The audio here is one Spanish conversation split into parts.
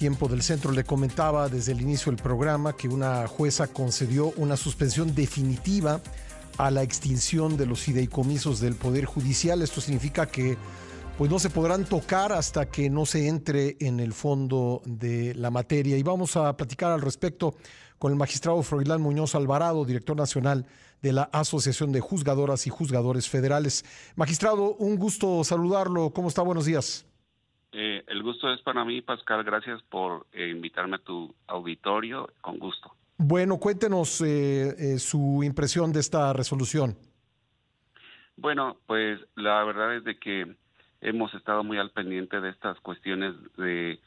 tiempo del centro le comentaba desde el inicio del programa que una jueza concedió una suspensión definitiva a la extinción de los fideicomisos del Poder Judicial. Esto significa que pues no se podrán tocar hasta que no se entre en el fondo de la materia. Y vamos a platicar al respecto con el magistrado Froilán Muñoz Alvarado, director nacional de la Asociación de Juzgadoras y Juzgadores Federales. Magistrado, un gusto saludarlo. ¿Cómo está? Buenos días. Eh, el gusto es para mí, Pascal. Gracias por eh, invitarme a tu auditorio. Con gusto. Bueno, cuéntenos eh, su impresión de esta resolución. Bueno, pues la verdad es de que hemos estado muy al pendiente de estas cuestiones de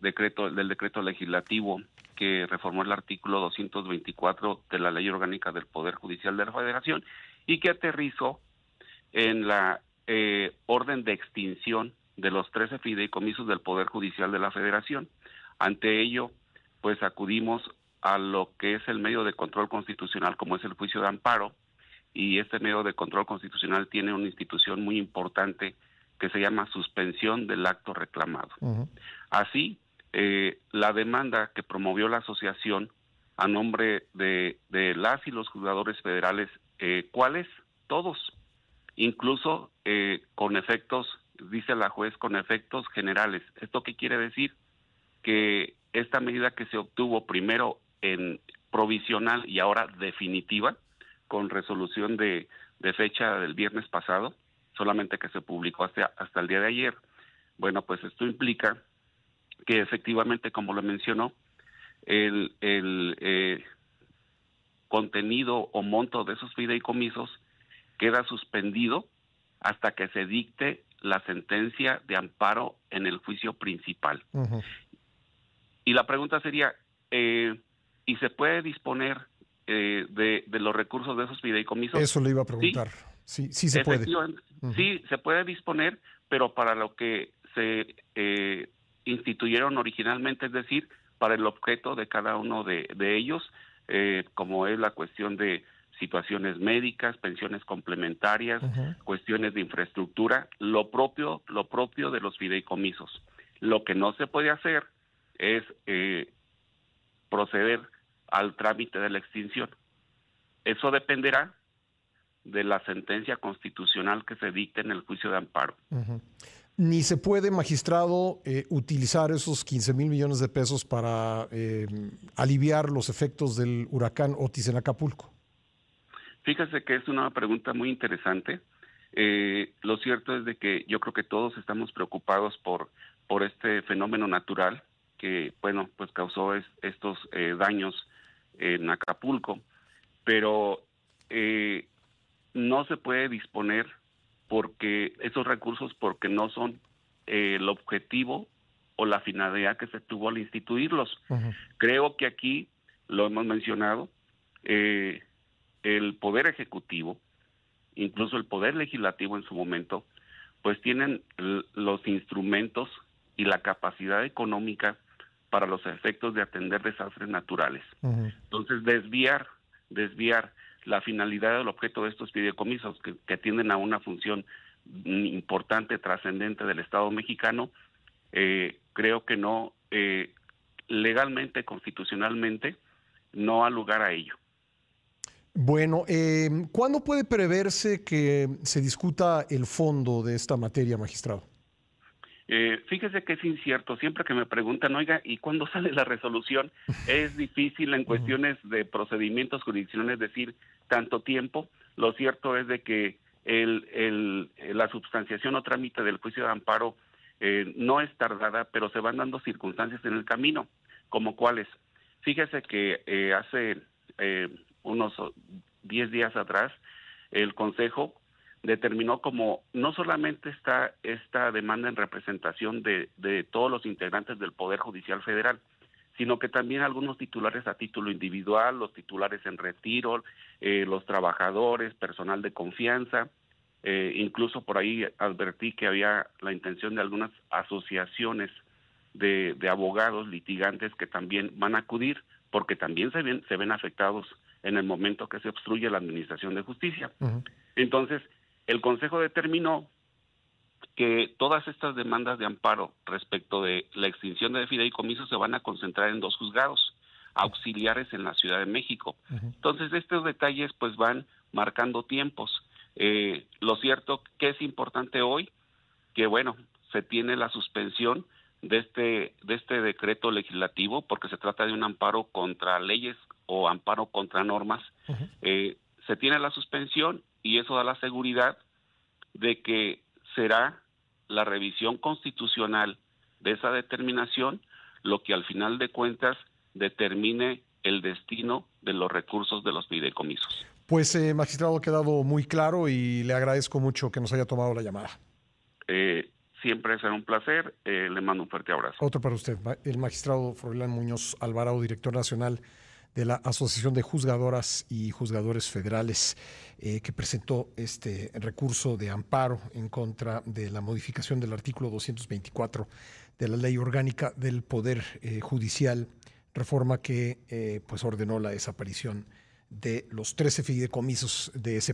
decreto del decreto legislativo que reformó el artículo 224 de la Ley Orgánica del Poder Judicial de la Federación y que aterrizó en la orden de extinción de los 13 fideicomisos del Poder Judicial de la Federación. Ante ello, pues acudimos a lo que es el medio de control constitucional, como es el juicio de amparo, y este medio de control constitucional tiene una institución muy importante que se llama suspensión del acto reclamado. Así, eh, la demanda que promovió la asociación a nombre de, las y los juzgadores federales, eh, ¿cuáles? Todos, incluso eh, con efectos dice la juez, con efectos generales. ¿Esto qué quiere decir? Que esta medida que se obtuvo primero en provisional y ahora definitiva, con resolución de, fecha del viernes pasado, solamente que se publicó hasta, hasta el día de ayer. Bueno, pues esto implica que efectivamente, como lo mencionó, el, el eh, contenido o monto de esos fideicomisos queda suspendido hasta que se dicte la sentencia de amparo en el juicio principal. Y la pregunta sería, eh, ¿y se puede disponer eh, de, los recursos de esos fideicomisos? Eso le iba a preguntar. Sí, sí, se puede. Sí, se puede disponer, pero para lo que se eh, instituyeron originalmente, es decir, para el objeto de cada uno de, de ellos, como es la cuestión de situaciones médicas, pensiones complementarias, cuestiones de infraestructura, lo propio, lo propio de los fideicomisos. Lo que no se puede hacer es eh, proceder al trámite de la extinción. Eso dependerá de la sentencia constitucional que se dicte en el juicio de amparo. Ni se puede, magistrado, eh, utilizar esos 15 mil millones de pesos para eh, aliviar los efectos del huracán Otis en Acapulco. Fíjese que es una pregunta muy interesante. Eh, lo cierto es de que yo creo que todos estamos preocupados por, por este fenómeno natural que, bueno, pues causó estos eh, daños en Acapulco, pero eh, no se puede disponer porque esos recursos porque no son el objetivo o la finalidad que se tuvo al instituirlos. Creo que aquí lo hemos mencionado, eh, el poder ejecutivo, incluso el poder legislativo en su momento, pues tienen los instrumentos y la capacidad económica para los efectos de atender desastres naturales. Entonces, desviar, desviar la finalidad del objeto de estos fideicomisos que, que atienden a una función importante, trascendente del Estado mexicano, eh, creo que no, eh, legalmente, constitucionalmente, no ha lugar a ello. Bueno, eh, ¿cuándo puede preverse que se discuta el fondo de esta materia, magistrado? Eh, fíjese que es incierto. Siempre que me preguntan, oiga, ¿y cuándo sale la resolución? Es difícil en cuestiones de procedimientos jurisdiccionales decir tanto tiempo. Lo cierto es de que el, el, la substanciación o trámite del juicio de amparo eh, no es tardada, pero se van dando circunstancias en el camino, como cuáles. Fíjese que eh, hace eh, unos 10 días atrás, el Consejo determinó como no solamente está esta demanda en representación de, de todos los integrantes del Poder Judicial Federal, sino que también algunos titulares a título individual, los titulares en retiro, eh, los trabajadores, personal de confianza, eh, incluso por ahí advertí que había la intención de algunas asociaciones de, de abogados litigantes que también van a acudir porque también se ven, se ven afectados en el momento que se obstruye la administración de justicia. Entonces, el Consejo determinó que todas estas demandas de amparo respecto de la extinción de fideicomisos se van a concentrar en dos juzgados auxiliares en la Ciudad de México. Entonces, estos detalles pues van marcando tiempos. Eh, lo cierto que es importante hoy, que bueno, se tiene la suspensión de este, de este decreto legislativo porque se trata de un amparo contra leyes o amparo contra normas. Eh, se tiene la suspensión y eso da la seguridad de que será la revisión constitucional de esa determinación lo que al final de cuentas determine el destino de los recursos de los fideicomisos. Pues, eh, magistrado, ha quedado muy claro y le agradezco mucho que nos haya tomado la llamada. Eh, siempre será un placer. Eh, le mando un fuerte abrazo. Otro para usted, el magistrado Froilán Muñoz Alvarado, director nacional de la Asociación de Juzgadoras y Juzgadores Federales, eh, que presentó este recurso de amparo en contra de la modificación del artículo 224 de la Ley Orgánica del Poder eh, Judicial, reforma que pues ordenó la desaparición de los 13 fideicomisos de ese